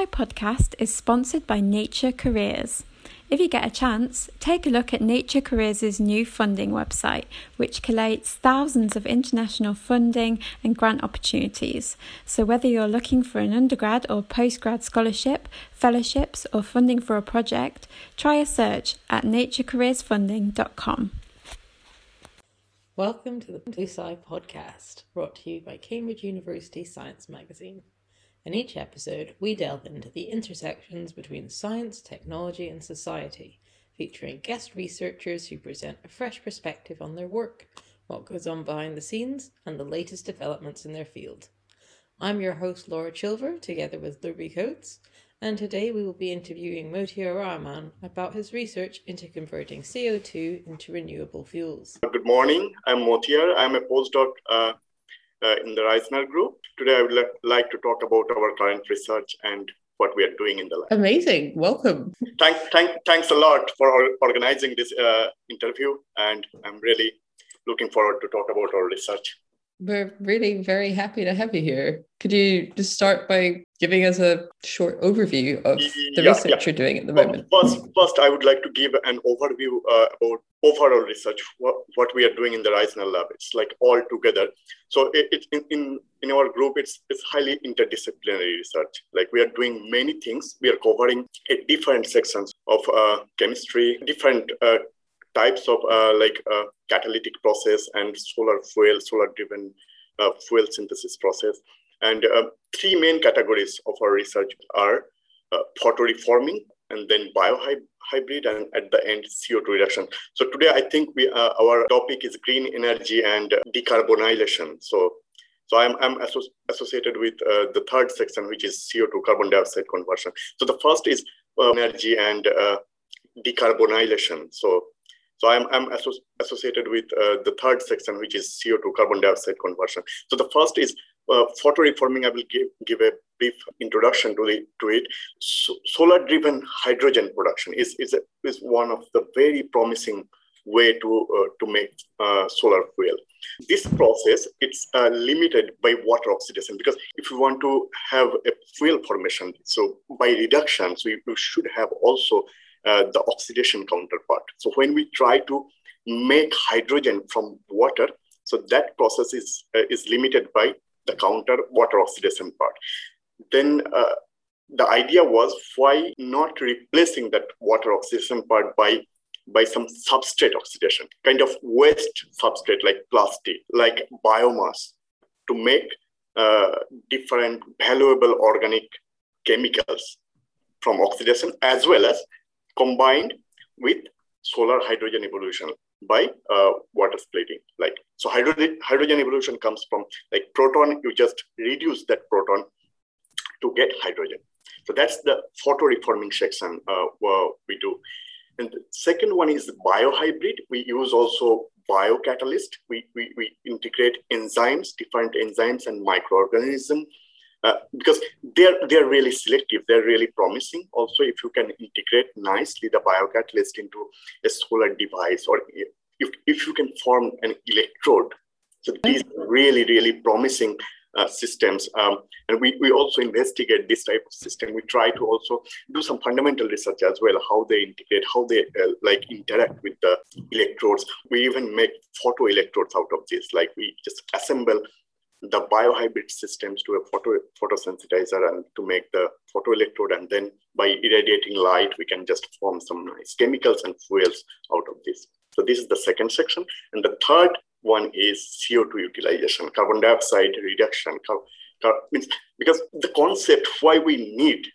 Sky podcast is sponsored by Nature Careers. If you get a chance, take a look at Nature Careers' new funding website, which collates thousands of international funding and grant opportunities. So, whether you're looking for an undergrad or postgrad scholarship, fellowships, or funding for a project, try a search at naturecareersfunding.com. Welcome to the Blue podcast, brought to you by Cambridge University Science Magazine. In each episode, we delve into the intersections between science, technology, and society, featuring guest researchers who present a fresh perspective on their work, what goes on behind the scenes, and the latest developments in their field. I'm your host, Laura Chilver, together with Luby Coates, and today we will be interviewing Motiar Rahman about his research into converting CO2 into renewable fuels. Good morning, I'm Motiar. I'm a postdoc uh, uh, in the Reisner Group. Today, I would li- like to talk about our current research and what we are doing in the lab. Amazing. Welcome. Thank, thank, thanks a lot for organizing this uh, interview, and I'm really looking forward to talk about our research. We're really very happy to have you here. Could you just start by giving us a short overview of the yeah, research yeah. you're doing at the moment? First, first, I would like to give an overview uh, about overall research, what, what we are doing in the Reisner lab. It's like all together. So it, it, in, in, in our group, it's, it's highly interdisciplinary research. Like we are doing many things. We are covering different sections of uh, chemistry, different uh, types of uh, like uh, catalytic process and solar fuel, solar driven uh, fuel synthesis process. And three main categories of our research are photoreforming and then biohybrid and at the end CO2 reduction. So today I think we our topic is green energy and decarbonization. So so I'm, I'm associated with uh, the third section, which is CO2 carbon dioxide conversion. So the first is uh, energy and uh, decarbonization. So so I'm, I'm associated with uh, the third section, which is CO2 carbon dioxide conversion. So the first is uh, photoreforming. I will give, give a brief introduction to, the, to it. So solar-driven hydrogen production is, is, a, is one of the very promising way to, uh, to make uh, solar fuel. This process, it's uh, limited by water oxidation because if you want to have a fuel formation, so by reduction, so you, you should have also the oxidation counterpart. So when we try to make hydrogen from water, so that process is, uh, is limited by the counter water oxidation part. Then uh, the idea was why not replacing that water oxidation part by by some substrate oxidation, kind of waste substrate like plastic, like biomass, to make uh, different valuable organic chemicals from oxidation as well as combined with solar hydrogen evolution by uh, water splitting. Like so, hydrogen hydrogen evolution comes from like proton. You just reduce that proton to get hydrogen. So that's the photo reforming section uh, we do. And the second one is biohybrid. We use also biocatalyst. We, we, we integrate enzymes, different enzymes and microorganisms uh, because they're they're really selective. They're really promising. Also, if you can integrate nicely the biocatalyst into a solar device, or if, if you can form an electrode, so these are really really promising uh, systems. Um, and we, we also investigate this type of system. We try to also do some fundamental research as well, how they integrate, how they uh, like interact with the electrodes. We even make photo electrodes out of this. Like we just assemble the biohybrid systems to a photo photosensitizer and to make the photoelectrode and then by irradiating light we can just form some nice chemicals and fuels out of this. So this is the second section. And the third one is co2 utilization carbon dioxide reduction. Car- car- means because the concept why we need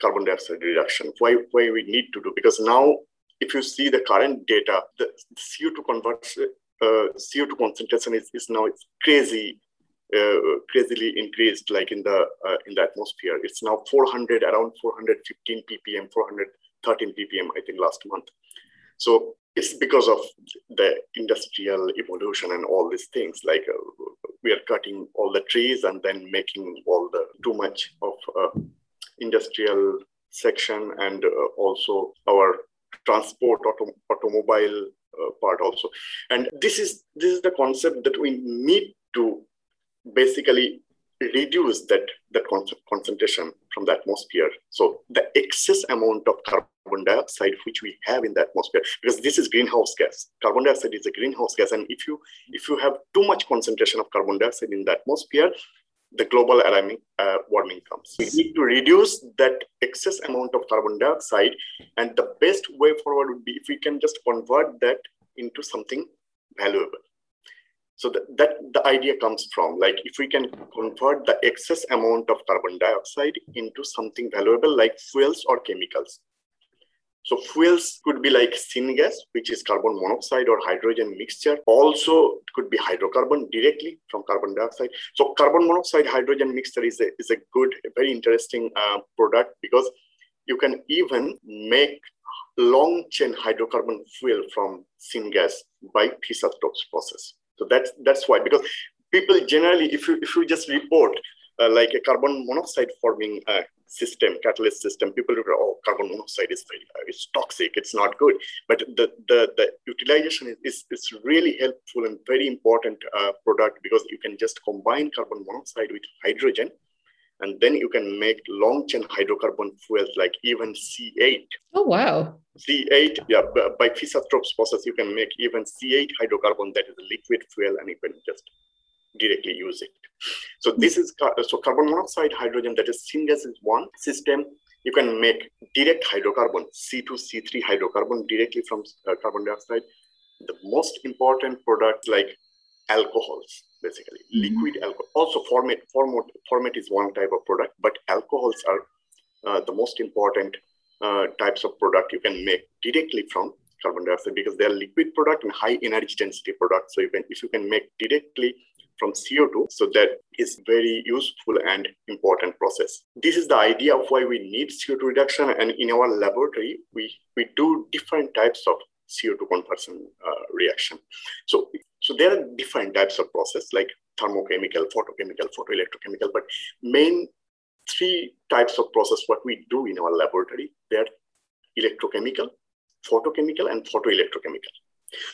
carbon dioxide reduction why why we need to do because now if you see the current data the co2 conversion uh, CO2 concentration is, is now it's crazy crazily increased like in the uh, in the atmosphere. It's now 400 around 415 ppm 413 ppm i think last month. So it's because of the industrial evolution and all these things like uh, we are cutting all the trees and then making all the too much of uh, industrial section and uh, also our transport auto- automobile uh, part also. And this is this is the concept that we need to basically reduce that, that concentration from the atmosphere. So the excess amount of carbon dioxide which we have in the atmosphere, because this is greenhouse gas. Carbon dioxide is a greenhouse gas. And if you if you have too much concentration of carbon dioxide in the atmosphere, the global warming, uh, warming comes. We need to reduce that excess amount of carbon dioxide. And the best way forward would be if we can just convert that into something valuable. So that, that the idea comes from like if we can convert the excess amount of carbon dioxide into something valuable like fuels or chemicals. So fuels could be like syngas, which is carbon monoxide or hydrogen mixture. Also could be hydrocarbon directly from carbon dioxide. So carbon monoxide hydrogen mixture is a, is a good, a very interesting uh, product because you can even make long chain hydrocarbon fuel from syngas by Fischer-Tropsch process. So that's that's why because people generally, if you if you just report uh, like a carbon monoxide forming uh, system, catalyst system, people go, oh, carbon monoxide is very, uh, it's toxic, it's not good. But the the, the utilization is, is, is really helpful and very important uh, product because you can just combine carbon monoxide with hydrogen and then you can make long chain hydrocarbon fuels like even C8. Oh, wow. C8, yeah, by Fischer-Tropsch process, you can make even C8 hydrocarbon that is a liquid fuel and you can just directly use it. So this is, so carbon monoxide hydrogen, that is syngas is one system. You can make direct hydrocarbon, C2, C3 hydrocarbon directly from uh, carbon dioxide. The most important product like alcohols basically mm-hmm. liquid alcohol also formate formate formate is one type of product but alcohols are uh, the most important uh, types of product you can make directly from carbon dioxide because they are liquid product and high energy density product so you can if you can make directly from CO2. So that is very useful and important process. This is the idea of why we need CO2 reduction. And in our laboratory, we, we do different types of CO2 conversion uh, reaction. So so there are different types of process like thermochemical, photochemical, photoelectrochemical, but main three types of process what we do in our laboratory, they're electrochemical, photochemical, and photoelectrochemical.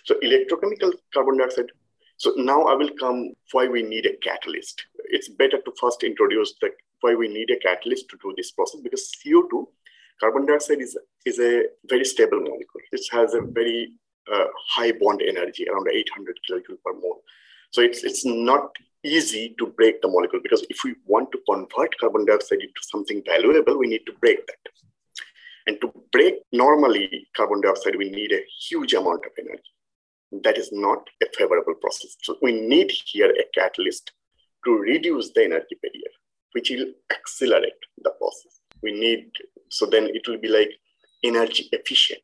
So electrochemical carbon dioxide. So now I will come why we need a catalyst. It's better to first introduce the why we need a catalyst to do this process because CO2, carbon dioxide is, is a very stable molecule. It has a very uh, high bond energy, around 800 kilojoule per mole. So it's, it's not easy to break the molecule because if we want to convert carbon dioxide into something valuable, we need to break that. And to break normally carbon dioxide, we need a huge amount of energy. That is not a favorable process. So we need here a catalyst to reduce the energy barrier, which will accelerate the process. We need, so then it will be like energy efficient,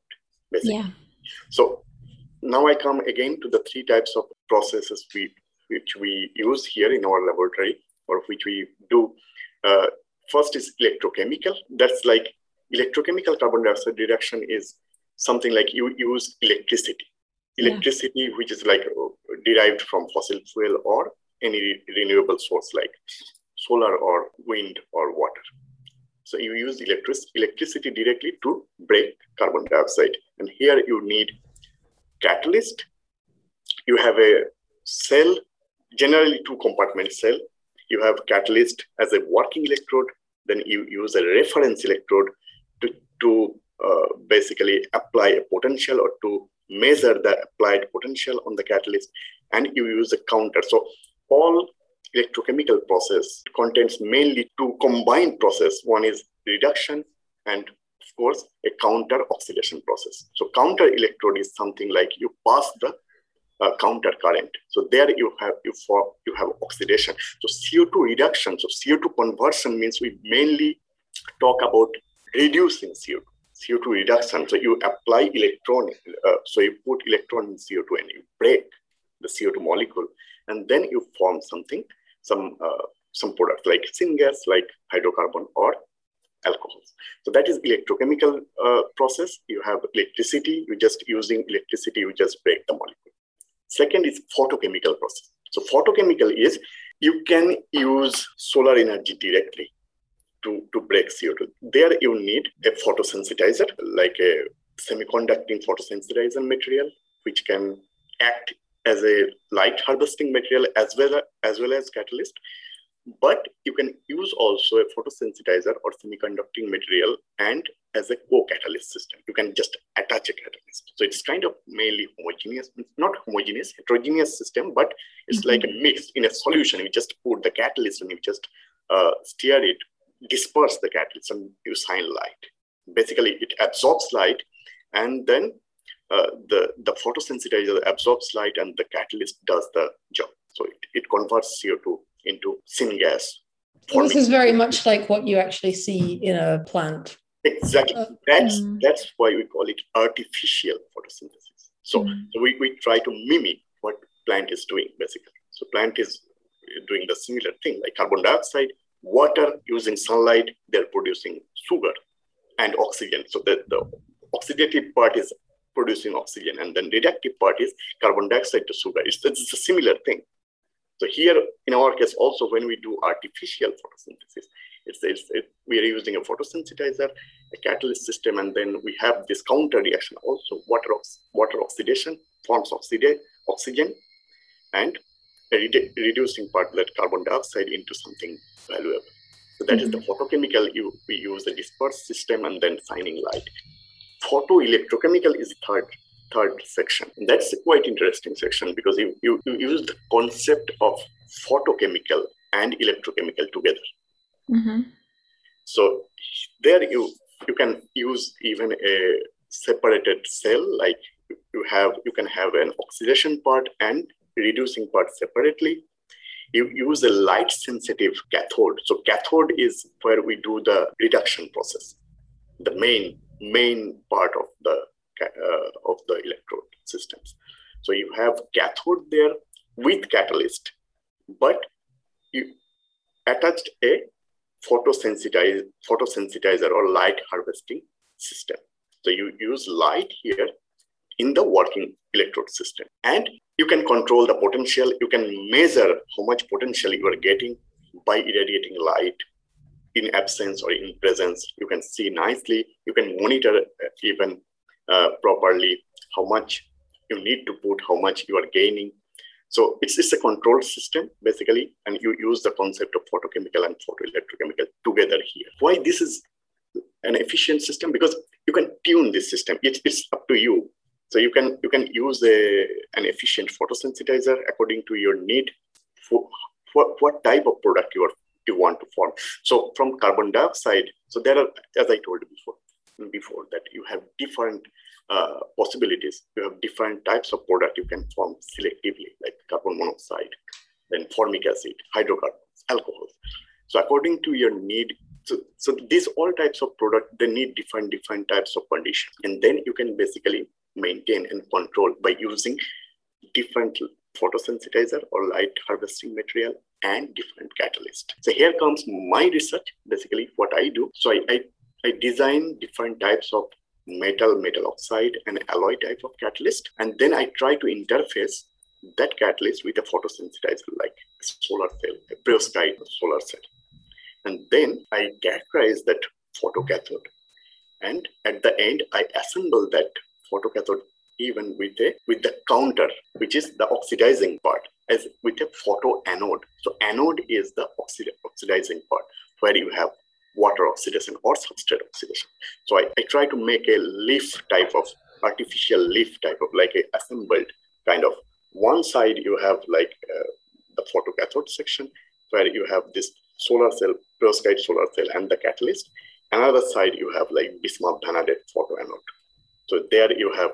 basically. Yeah. So now I come again to the three types of processes we, which we use here in our laboratory or which we do. Uh, first is electrochemical. That's like electrochemical carbon dioxide reduction is something like you use electricity. Electricity, yeah. which is like uh, derived from fossil fuel or any renewable source like solar or wind or water. So you use electric electricity directly to break carbon dioxide. And here you need catalyst. You have a cell, generally two compartment cell. You have catalyst as a working electrode. Then you use a reference electrode to, to uh, basically apply a potential or to measure the applied potential on the catalyst. And you use a counter. So all electrochemical process contains mainly two combined process. One is reduction and course, a counter oxidation process. So counter electrode is something like you pass the uh, counter current. So there you have you for you have oxidation. So CO2 reduction. So CO2 conversion means we mainly talk about reducing CO2. CO2 reduction. So you apply electron. Uh, so you put electron in CO2 and you break the CO2 molecule, and then you form something, some uh, some product like syngas, like hydrocarbon or alcohols. So that is electrochemical uh, process. You have electricity, you're just using electricity, you just break the molecule. Second is photochemical process. So photochemical is you can use solar energy directly to, to break CO2. There you need a photosensitizer, like a semiconducting photosensitizer material, which can act as a light harvesting material as well as, well as catalyst. But you can use also a photosensitizer or semiconducting material and as a co-catalyst system. You can just attach a catalyst. So it's kind of mainly homogeneous, It's not homogeneous, heterogeneous system, but it's mm-hmm. like a mix in a solution. You just put the catalyst and you just uh, steer it, disperse the catalyst and you shine light. Basically, it absorbs light and then uh, the, the photosensitizer absorbs light and the catalyst does the job. So it, it converts CO2 into syngas. This is very much like what you actually see in a plant. Exactly. Uh, that's mm. that's why we call it artificial photosynthesis. So, mm. so we, we try to mimic what plant is doing basically. So plant is doing the similar thing like carbon dioxide, water using sunlight, they're producing sugar and oxygen. So the, the oxidative part is producing oxygen and then reductive part is carbon dioxide to sugar. It's, it's a similar thing. So here, in our case, also when we do artificial photosynthesis, it's, it's it, we are using a photosensitizer, a catalyst system, and then we have this counter reaction also, water, water oxidation, forms oxide, oxygen, and re- reducing part that carbon dioxide into something valuable. So that mm-hmm. is the mm-hmm. photochemical you, we use a dispersed system and then shining light. Photoelectrochemical is third third section. That's a quite interesting section because you, you, you use the concept of photochemical and electrochemical together. Mm-hmm. So there you you can use even a separated cell like you have you can have an oxidation part and reducing part separately you use a light sensitive cathode so cathode is where we do the reduction process the main main part of the uh, of the electrode systems. So you have cathode there with catalyst, but you attached a photosensitizer, photosensitizer or light harvesting system. So you use light here in the working electrode system. And you can control the potential. You can measure how much potential you are getting by irradiating light in absence or in presence. You can see nicely. You can monitor even uh, properly, how much you need to put, how much you are gaining. So it's, it's a control system basically, and you use the concept of photochemical and photoelectrochemical together here. Why this is an efficient system? Because you can tune this system. It's, it's up to you. So you can you can use a, an efficient photosensitizer according to your need for, for what type of product you are you want to form. So from carbon dioxide, so there are, as I told you before, before that you have different uh, possibilities. You have different types of product you can form selectively, like carbon monoxide, then formic acid, hydrocarbons, alcohols. So according to your need, so, so these all types of product, they need different different types of condition. And then you can basically maintain and control by using different photosensitizer or light harvesting material and different catalyst. So here comes my research, basically what I do. So I, I I design different types of metal, metal oxide, and alloy type of catalyst. And then I try to interface that catalyst with a photosensitizer like a solar cell, a perovskite solar cell. And then I characterize that photocathode. And at the end, I assemble that photocathode even with a with the counter, which is the oxidizing part, as with a photoanode. So anode is the oxid- oxidizing part, where you have water oxidation or substrate oxidation. So I, I try to make a leaf type of artificial leaf type of like a assembled kind of one side you have like uh, the photocathode section where you have this solar cell, perovskite solar cell and the catalyst. Another side you have like bismuth vanadate photoanode. So there you have,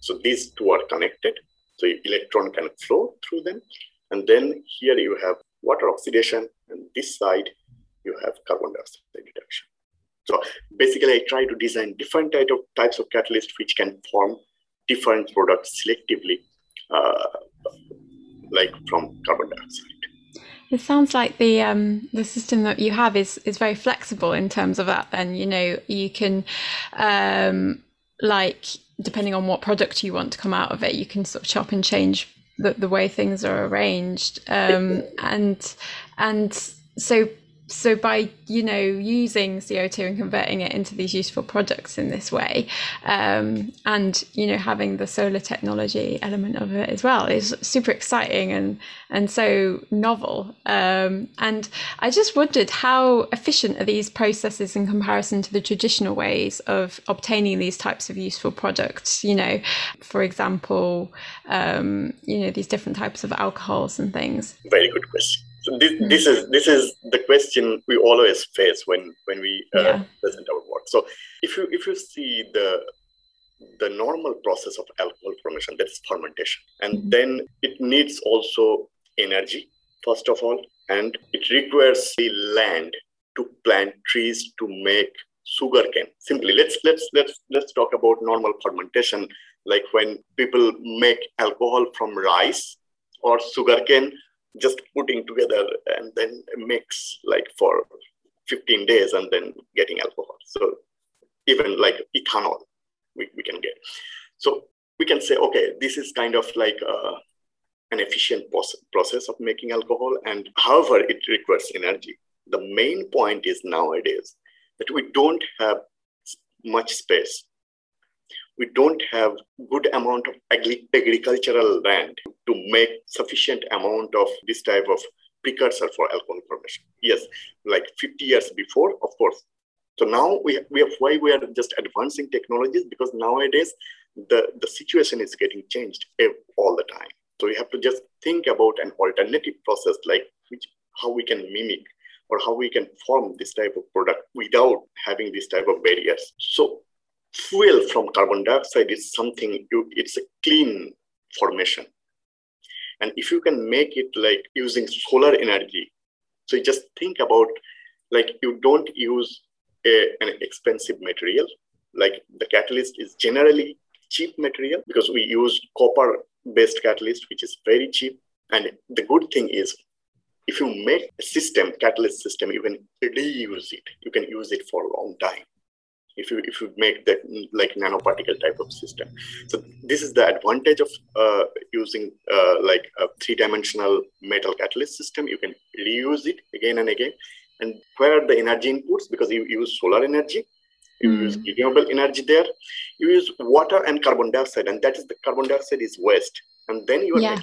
so these two are connected. So electron can flow through them. And then here you have water oxidation and this side you have carbon dioxide reduction. So basically, I try to design different type of types of catalysts which can form different products selectively, uh, like from carbon dioxide. It sounds like the um, the system that you have is is very flexible in terms of that. And you know, you can um, like depending on what product you want to come out of it, you can sort of chop and change the, the way things are arranged. Um, and and so so by you know using CO2 and converting it into these useful products in this way, um, and you know having the solar technology element of it as well is super exciting and and so novel. Um, and I just wondered how efficient are these processes in comparison to the traditional ways of obtaining these types of useful products. You know, for example, um, you know these different types of alcohols and things. Very good question. So this, mm. this is this is the question we always face when when we uh, yeah. present our work. So if you if you see the the normal process of alcohol formation, that is fermentation, and mm-hmm. then it needs also energy first of all, and it requires the land to plant trees to make sugar cane. Simply, let's let's let's let's talk about normal fermentation, like when people make alcohol from rice or sugar cane just putting together and then mix like for 15 days and then getting alcohol. So even like ethanol we, we can get. So we can say, okay, this is kind of like uh, an efficient process of making alcohol. And however, it requires energy. The main point is nowadays that we don't have much space we don't have good amount of agricultural land to make sufficient amount of this type of precursor for alcohol formation. Yes, like 50 years before, of course. So now we, we have why we are just advancing technologies because nowadays the, the situation is getting changed all the time. So we have to just think about an alternative process like which how we can mimic or how we can form this type of product without having this type of barriers. So fuel from carbon dioxide is something you, it's a clean formation. And if you can make it like using solar energy so just think about like you don't use a, an expensive material. Like the catalyst is generally cheap material because we use copper based catalyst which is very cheap. And the good thing is if you make a system catalyst system you can reuse it. You can use it for a long time if you if you make that like nanoparticle type of system. So this is the advantage of uh, using uh, like a three-dimensional metal catalyst system. You can reuse it again and again. And where are the energy inputs? Because you use solar energy. You mm. use renewable energy there. You use water and carbon dioxide and that is the carbon dioxide is waste. And then you are yeah.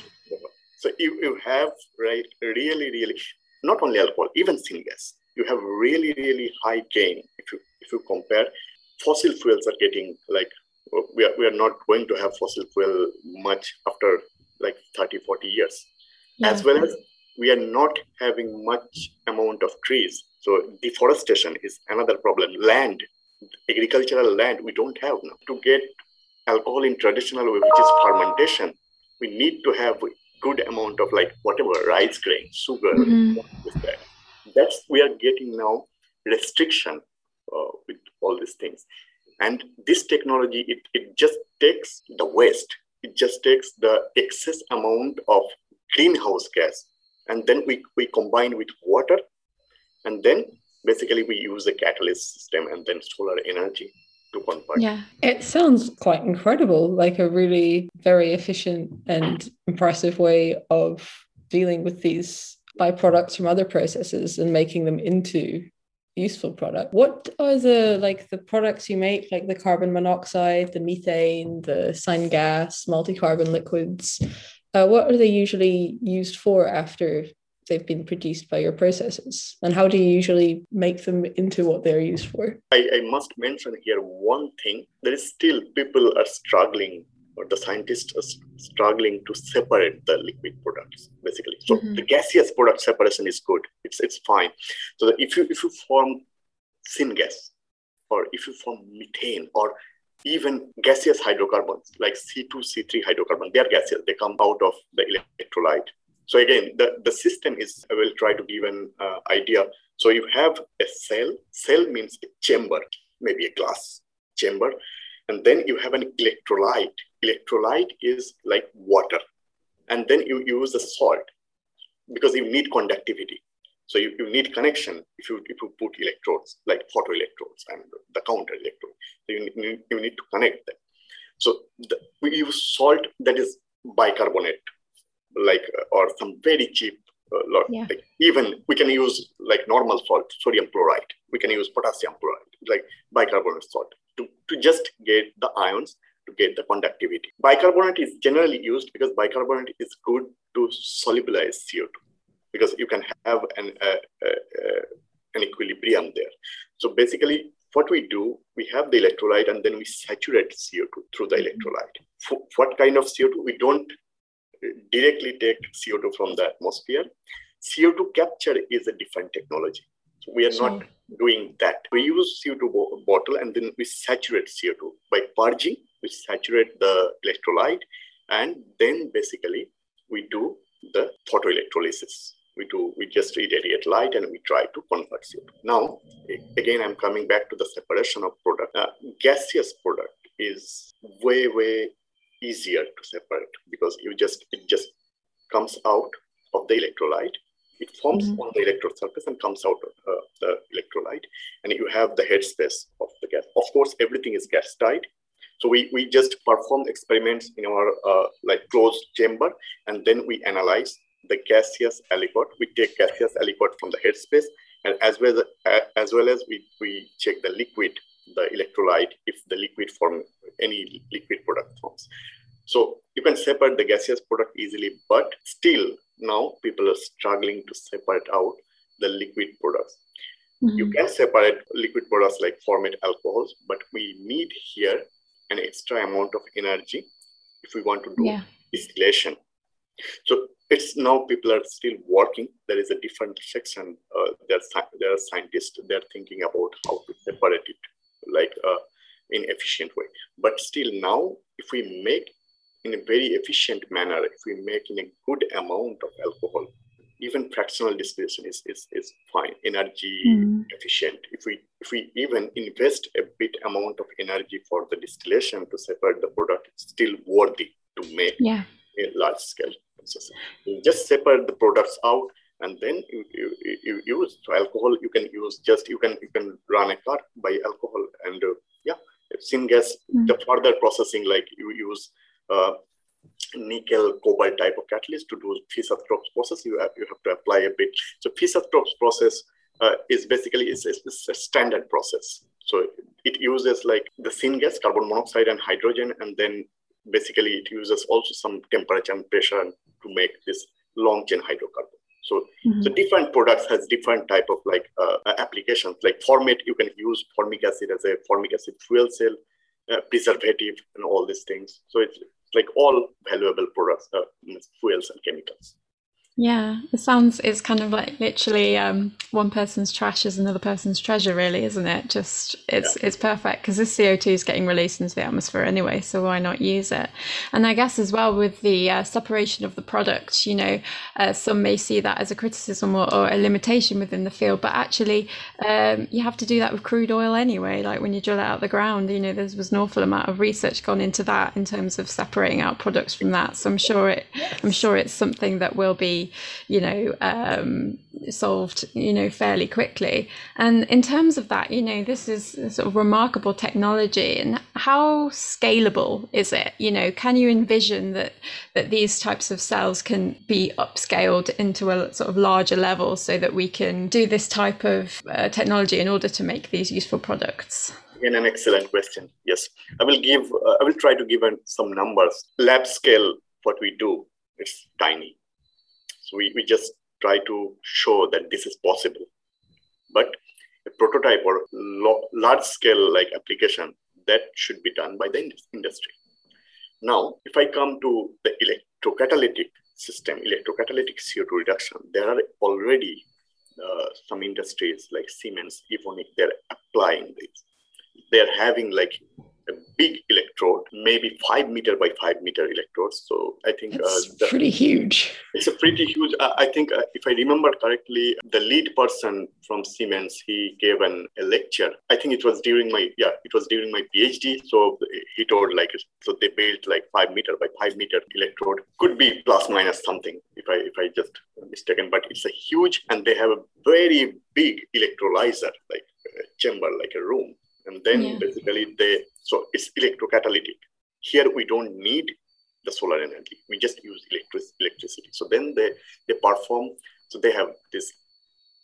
so you, you have right really really not only alcohol even syngas you have really really high gain if you if you compare, fossil fuels are getting like we are, we are not going to have fossil fuel much after like 30, 40 years. Yeah. As well as we are not having much amount of trees. So deforestation is another problem. Land, agricultural land, we don't have now. To get alcohol in traditional way, which is fermentation, we need to have good amount of like whatever rice grain, sugar, mm-hmm. That. That's we are getting now restriction uh, with all these things. And this technology, it, it just takes the waste, it just takes the excess amount of greenhouse gas, and then we, we combine with water, and then basically we use the catalyst system and then solar energy to convert. Yeah. It sounds quite incredible, like a really very efficient and impressive way of dealing with these byproducts from other processes and making them into useful product. What are the like the products you make, like the carbon monoxide, the methane, the syngas, multi-carbon liquids? Uh, what are they usually used for after they've been produced by your processes? And how do you usually make them into what they're used for? I, I must mention here one thing. There is still people are struggling or the scientists are struggling to separate the liquid products basically so mm-hmm. the gaseous product separation is good it's it's fine so if you if you form syngas or if you form methane or even gaseous hydrocarbons like C2, C3 hydrocarbon, they are gaseous. They come out of the electrolyte. So again, the, the system is, I will try to give an uh, idea. So you have a cell. Cell means a chamber, maybe a glass chamber. And then you have an electrolyte. Electrolyte is like water. And then you use the salt because you need conductivity. So you, you need connection if you, if you put electrodes, like photoelectrodes and the counter electrode. So you need, you need to connect them. So the, we use salt that is bicarbonate, like uh, or some very cheap uh, lot. Yeah. Like even we can use like normal salt, sodium chloride. We can use potassium chloride, like bicarbonate salt, to, to just get the ions to get the conductivity. Bicarbonate is generally used because bicarbonate is good to solubilize CO2 because you can have an, uh, uh, uh, an equilibrium there. So basically, what we do, we have the electrolyte and then we saturate CO2 through the mm-hmm. electrolyte. For what kind of CO2? We don't directly take CO2 from the atmosphere. CO2 capture is a different technology. So we are not doing that. We use CO2 bo- bottle and then we saturate CO2 by purging. We saturate the electrolyte and then basically we do the photoelectrolysis we do we just irradiate light and we try to convert CO2. Now, again, I'm coming back to the separation of product. Uh, gaseous product is way way easier to separate because you just it just comes out of the electrolyte. It forms mm-hmm. on the electrode surface and comes out of uh, the electrolyte, and you have the headspace of the gas. Of course, everything is gas tight. So we, we just perform experiments in our uh, like closed chamber, and then we analyze the gaseous aliquot. We take gaseous aliquot from the headspace, and as well as, as well as we, we check the liquid, the electrolyte, if the liquid form any liquid product forms. So you can separate the gaseous product easily, but still now people are struggling to separate out the liquid products. Mm-hmm. You can separate liquid products like formate alcohols, but we need here an extra amount of energy if we want to do yeah. distillation. So it's now people are still working. There is a different section. Uh, there, there are scientists. They're thinking about how to separate it, like uh, in efficient way. But still, now if we make in a very efficient manner, if we make in a good amount of alcohol, even fractional distillation is, is, is fine, energy mm. efficient. If we if we even invest amount of energy for the distillation to separate the product, it's still worthy to make yeah. a large scale process. You just separate the products out and then you, you, you, use so alcohol you can use just you can you can run a car by alcohol and uh, yeah syngas mm. the further processing like you use uh, nickel cobalt type of catalyst to do Fischer-Tropsch process you have you have to apply a bit so Fischer-Tropsch process uh, is basically is, is a standard process uses like the syngas carbon monoxide and hydrogen and then basically it uses also some temperature and pressure to make this long chain hydrocarbon. So, mm-hmm. so different products has different type of like uh, applications. Like formate, you can use formic acid as a formic acid fuel cell, uh, preservative, and all these things. So it's like all valuable products, uh, fuels and chemicals. Yeah, it sounds it's kind of like literally um, one person's trash is another person's treasure, really, isn't it? Just it's yeah. it's perfect because this CO two is getting released into the atmosphere anyway, so why not use it? And I guess as well with the uh, separation of the product, you know, uh, some may see that as a criticism or, or, a limitation within the field, but actually um, you have to do that with crude oil anyway. Like when you drill it out of the ground, you know, there was an awful amount of research gone into that in terms of separating out products from that. So I'm sure it, yes. I'm sure it's something that will be you know, um, solved, you know, fairly quickly. And in terms of that, you know, this is sort of remarkable technology. And how scalable is it? You know, can you envision that that these types of cells can be upscaled into a sort of larger level so that we can do this type of uh, technology in order to make these useful products? Again, an excellent question. Yes, I will give. Uh, I will try to give some numbers. Lab scale, what we do, it's tiny we, we just try to show that this is possible. But a prototype or lo- large scale like application that should be done by the industry. Now, if I come to the electrocatalytic system, electrocatalytic CO2 reduction, there are already uh, some industries like Siemens, Evonik, they're applying this. They're having like a big electrode, maybe five meter by five meter electrodes. So I think it's uh, pretty huge. It's a pretty huge. Uh, I think uh, if I remember correctly, the lead person from Siemens he gave an, a lecture. I think it was during my yeah, it was during my PhD. So he told like so they built like five meter by five meter electrode. Could be plus minus something if I if I just mistaken, but it's a huge and they have a very big electrolyzer like a chamber like a room and then yeah. basically they so it's electrocatalytic here we don't need the solar energy we just use electric, electricity so then they they perform So they have this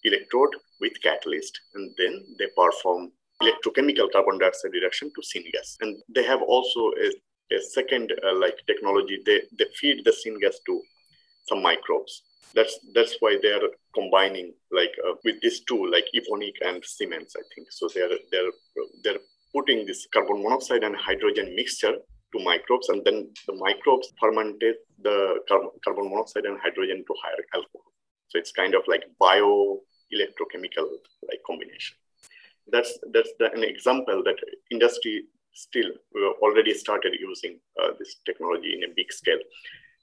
electrode with catalyst, and then they perform electrochemical carbon dioxide reduction to syngas. And they have also a, a second uh, like technology. They they feed the syngas to some microbes. That's that's why they are combining like uh, with these two, like Evonik and Siemens, I think. So they're they're they're putting this carbon monoxide and hydrogen mixture to microbes, and then the microbes fermentate the carbon, carbon monoxide and hydrogen to higher alcohol. So it's kind of like bio electrochemical like combination. That's that's the, an example that industry still already started using uh, this technology in a big scale.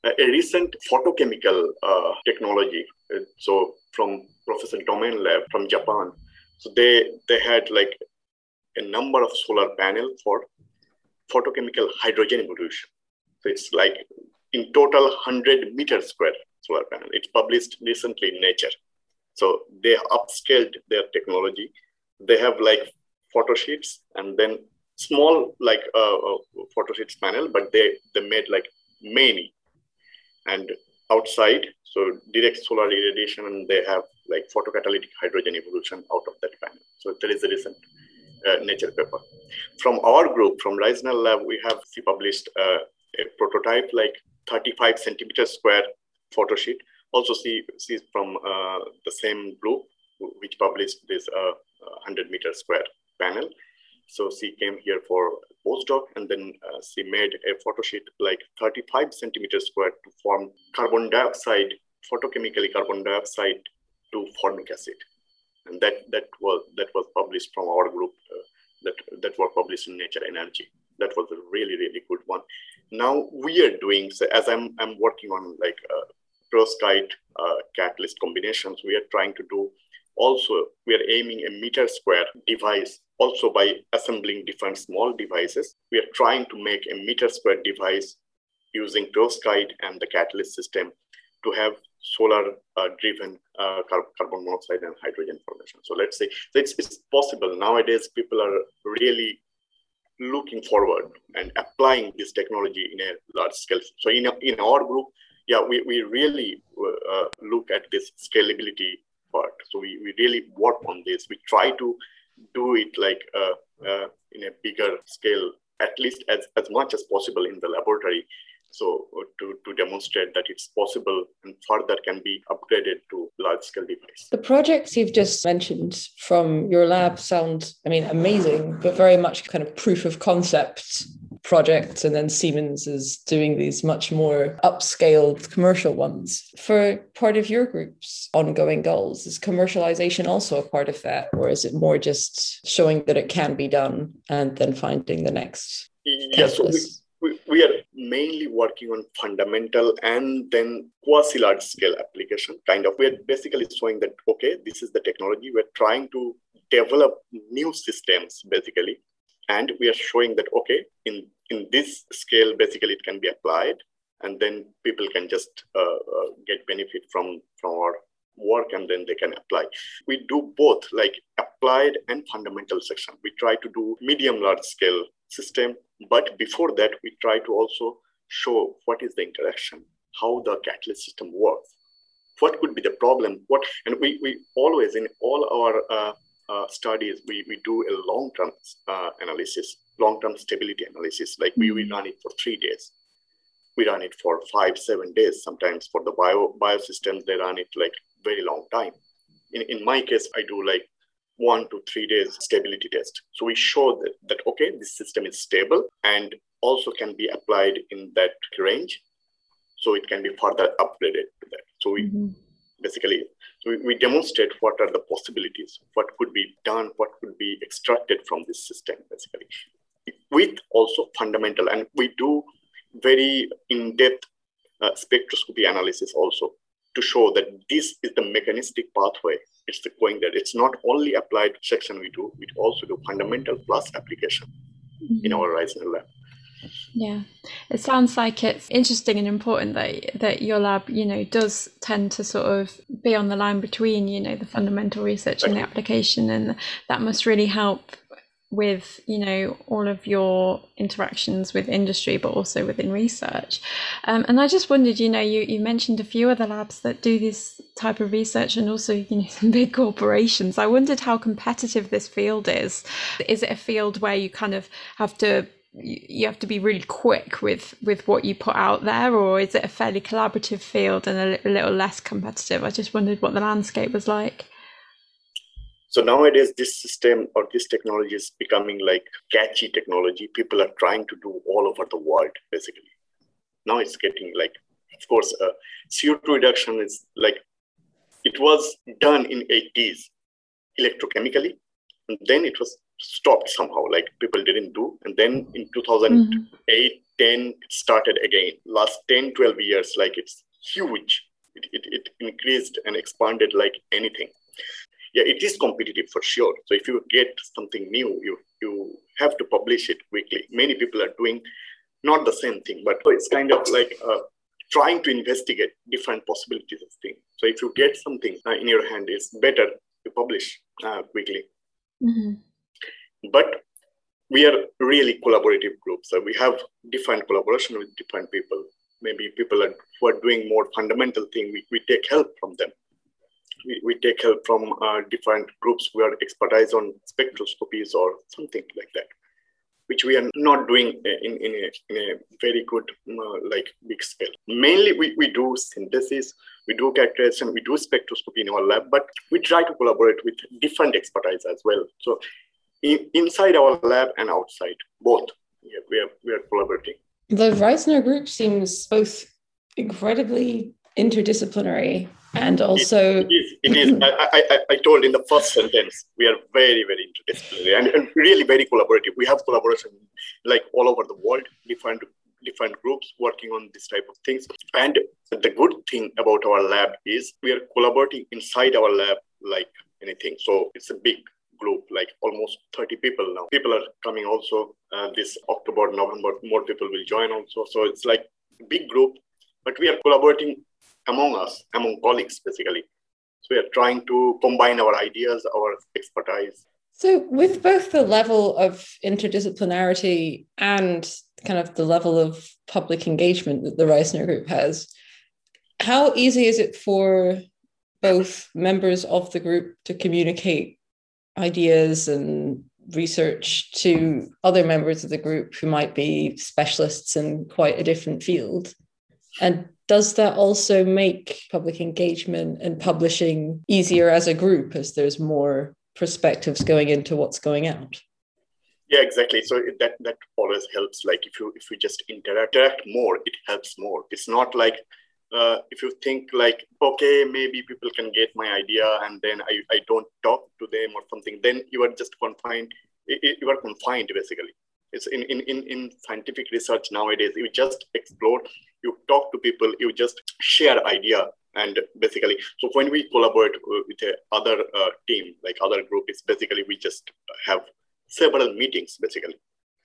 Uh, a recent photochemical uh, technology, uh, so from Professor Domen Lab from Japan, so they they had like a number of solar panel for photochemical hydrogen evolution. So it's like in total 100 meter square solar panel. It's published recently in Nature. So they upscaled their technology. They have like photo sheets and then small like uh, uh, photo sheets panel, but they they made like many and outside. So direct solar irradiation, and they have like photocatalytic hydrogen evolution out of that panel. So there is a recent nature paper. From our group, from Reisner Lab, we have published uh, a prototype like 35 centimeter square photo sheet. Also see, see from uh, the same group, which published this 100 meter square panel. So she came here for postdoc and then uh, she made a photo sheet like 35 centimeters square to form carbon dioxide, photochemically carbon dioxide to formic acid. And that, that was that was published from our group uh, that, that were published in Nature Energy. That was a really, really good one. Now we are doing, so as I'm, I'm working on like uh, perovskite uh, catalyst combinations, we are trying to do also, we are aiming a meter square device also by assembling different small devices. We are trying to make a meter square device using perovskite and the catalyst system to have solar uh, driven uh, carbon monoxide and hydrogen formation. So let's say so it's, it's possible nowadays. People are really looking forward and applying this technology in a large scale. So in, a, in our group, yeah, we, we really uh, look at this scalability part. So we, we really work on this. We try to do it like uh, uh, in a bigger scale, at least as, as much as possible in the laboratory. So uh, to, to demonstrate that it's possible and further can be upgraded to large scale device. The projects you've just mentioned from your lab sound, I mean, amazing, but very much kind of proof of concept projects and then Siemens is doing these much more upscaled commercial ones. For part of your group's ongoing goals, is commercialization also a part of that or is it more just showing that it can be done and then finding the next? Yes, so we, we, we, are mainly working on fundamental and then quasi large scale application kind of we're basically showing that okay this is the technology we're trying to develop new systems basically and we are showing that okay in in this scale basically it can be applied and then people can just uh, uh, get benefit from from our work and then they can apply we do both like applied and fundamental section we try to do medium large scale system but before that we try to also show what is the interaction how the catalyst system works what could be the problem what and we, we always in all our uh, uh, studies, we, we do a long-term uh, analysis, long-term stability analysis. Like we, we mm-hmm. run it for three days. We run it for five, seven days. Sometimes for the bio biosystems, they run it like very long time. In, in my case, I do like one to three days stability test. So we show that, that okay, this system is stable and also can be applied in that range. So it can be further upgraded to that. So we mm-hmm. basically so we, we demonstrate what are the possibilities, what could be done, what could be extracted from this system, basically, with also fundamental. And we do very in-depth uh, spectroscopy analysis also to show that this is the mechanistic pathway. It's the going that It's not only applied to section we do, we also do fundamental plus application mm-hmm. in our Reisner lab. Yeah, it sounds like it's interesting and important that that your lab, you know, does tend to sort of be on the line between, you know, the fundamental research and the application, and that must really help with you know all of your interactions with industry but also within research. Um, and i just wondered you know you, you mentioned a few other labs that do this type of research and also you know some big corporations. I wondered how competitive this field is. Is it a field where you kind of have to you have to be really quick with with what you put out there or is it a fairly collaborative field and a, a little less competitive? I just wondered what the landscape was like so nowadays, this system or this technology is becoming like catchy technology. People are trying to do all over the world, basically. Now it's getting like, of course, uh, CO2 reduction is like, it was done in 80s electrochemically, and then it was stopped somehow, like people didn't do. And then in 2008, mm-hmm. 10, it started again. Last 10, 12 years, like it's huge. It, it, it increased and expanded like anything yeah, it is competitive for sure. So if you get something new, you you have to publish it quickly. Many people are doing not the same thing, but it's kind of like uh, trying to investigate different possibilities of things. So if you get something uh, in your hand, it's better to publish uh, quickly. Mm-hmm. But we are really collaborative groups. So we have different collaboration with different people. Maybe people are, who are doing more fundamental thing, we, we take help from them we, take help from uh, different groups who are expertise on spectroscopies or something like that which we are not doing in, in, a, in a very good uh, like big scale. Mainly we, we do synthesis we do characterization we do spectroscopy in our lab but we try to collaborate with different expertise as well. So in, inside our lab and outside both. Yeah, we are we are collaborating. The Reisner group seems both incredibly interdisciplinary and also it, it is, it is. I, I, I told in the first sentence we are very very interdisciplinary and, and really very collaborative. We have collaboration like all over the world different different groups working on this type of things. And the good thing about our lab is we are collaborating inside our lab like anything. So it's a big group like almost 30 people now. People are coming also uh, this october november more people will join also. So it's like big group but we are collaborating among us, among colleagues, basically. So we are trying to combine our ideas, our expertise. So, with both the level of interdisciplinarity and kind of the level of public engagement that the Reisner Group has, how easy is it for both members of the group to communicate ideas and research to other members of the group who might be specialists in quite a different field? And does that also make public engagement and publishing easier as a group as there's more perspectives going into what's going out? Yeah, exactly. So that that always helps. Like if you if you just interact, more, it helps more. It's not like uh, if you think like okay maybe people can get my idea and then I, I don't talk to them or something then you are just confined you are confined basically it's in, in, in, in scientific research nowadays you just explore you talk to people you just share idea and basically so when we collaborate with a other uh, team like other group it's basically we just have several meetings basically.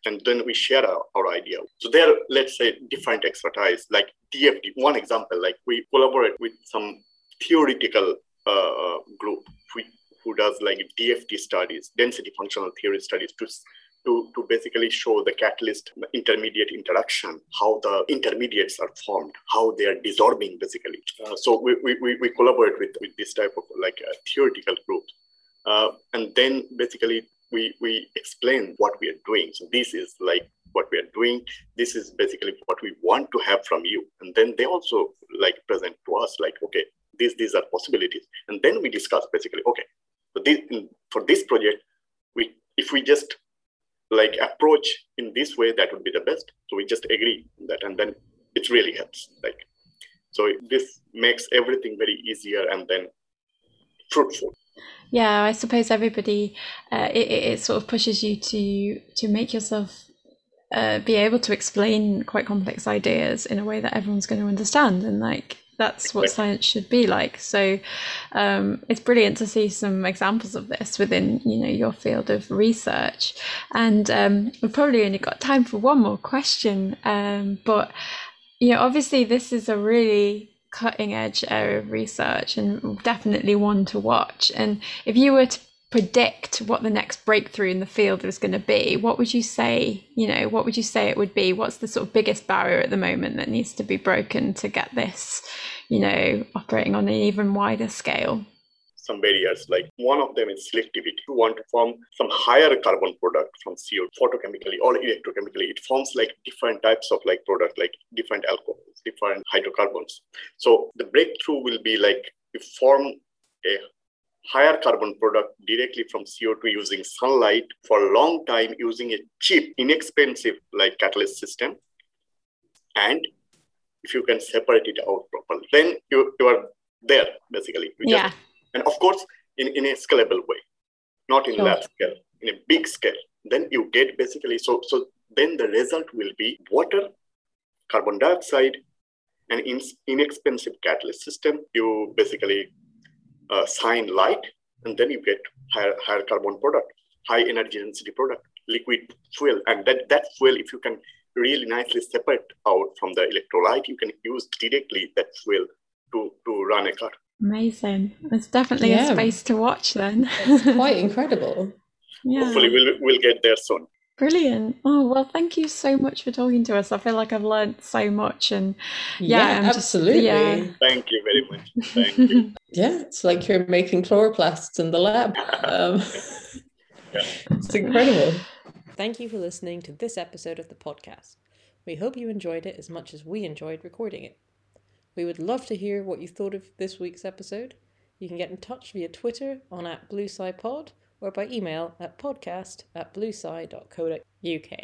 And then we share our, our idea. So there let's say different expertise like dft one example like we collaborate with some theoretical uh, group who, who does like dft studies density functional theory studies to to, to basically show the catalyst intermediate interaction, how the intermediates are formed, how they are desorbing basically. Uh, so we, we, we collaborate with, with this type of like a theoretical group. Uh, and then basically we, we explain what we are doing. So this is like what we are doing. This is basically what we want to have from you. And then they also like present to us like, okay, these, these are possibilities. And then we discuss basically, okay, so this, for this project, we if we just like approach in this way that would be the best. So we just agree that and then it really helps like. So this makes everything very easier and then fruitful. Yeah i suppose everybody uh, it, it sort of pushes you to to make yourself uh, be able to explain quite complex ideas in a way that everyone's going to understand and like that's what science should be like. So um, it's brilliant to see some examples of this within you know your field of research. And um, we've probably only got time for one more question um, but you know obviously this is a really cutting edge area of research and definitely one to watch. And if you were to predict what the next breakthrough in the field is going to be, what would you say, you know, what would you say it would be? What's the sort of biggest barrier at the moment that needs to be broken to get this, you know, operating on an even wider scale? Some barriers, like one of them is selectivity. You want to form some higher carbon product from CO photochemically or electrochemically. It forms like different types of like product, like different alcohols, different hydrocarbons. So the breakthrough will be like you form a higher carbon product directly from CO2 using sunlight for a long time using a cheap, inexpensive like catalyst system. And if you can separate it out properly, then you, you are there basically. You yeah. Just, and of course, in, in a scalable way, not in sure. lab scale, in a big scale. Then you get basically, so, so then the result will be water, carbon dioxide, an in, inexpensive catalyst system. You basically uh, shine light, and then you get higher, higher carbon product, high energy density product, liquid fuel. And that, that fuel, if you can really nicely separate out from the electrolyte, you can use directly that fuel to, to run a car. Amazing. It's definitely yeah. a space to watch then. it's quite incredible. Yeah. Hopefully we'll, we'll get there soon. Brilliant. Oh, well, thank you so much for talking to us. I feel like I've learned so much. And yeah, yeah absolutely. Just, yeah. Thank you very much. Thank you. yeah, it's like you're making chloroplasts in the lab. Um, yeah. It's incredible. Thank you for listening to this episode of the podcast. We hope you enjoyed it as much as we enjoyed recording it. We would love to hear what you thought of this week's episode. You can get in touch via Twitter on at BlueSkyPod or by email at podcast at bluesky.co.uk.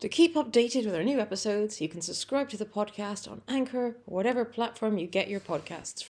To keep updated with our new episodes, you can subscribe to the podcast on Anchor or whatever platform you get your podcasts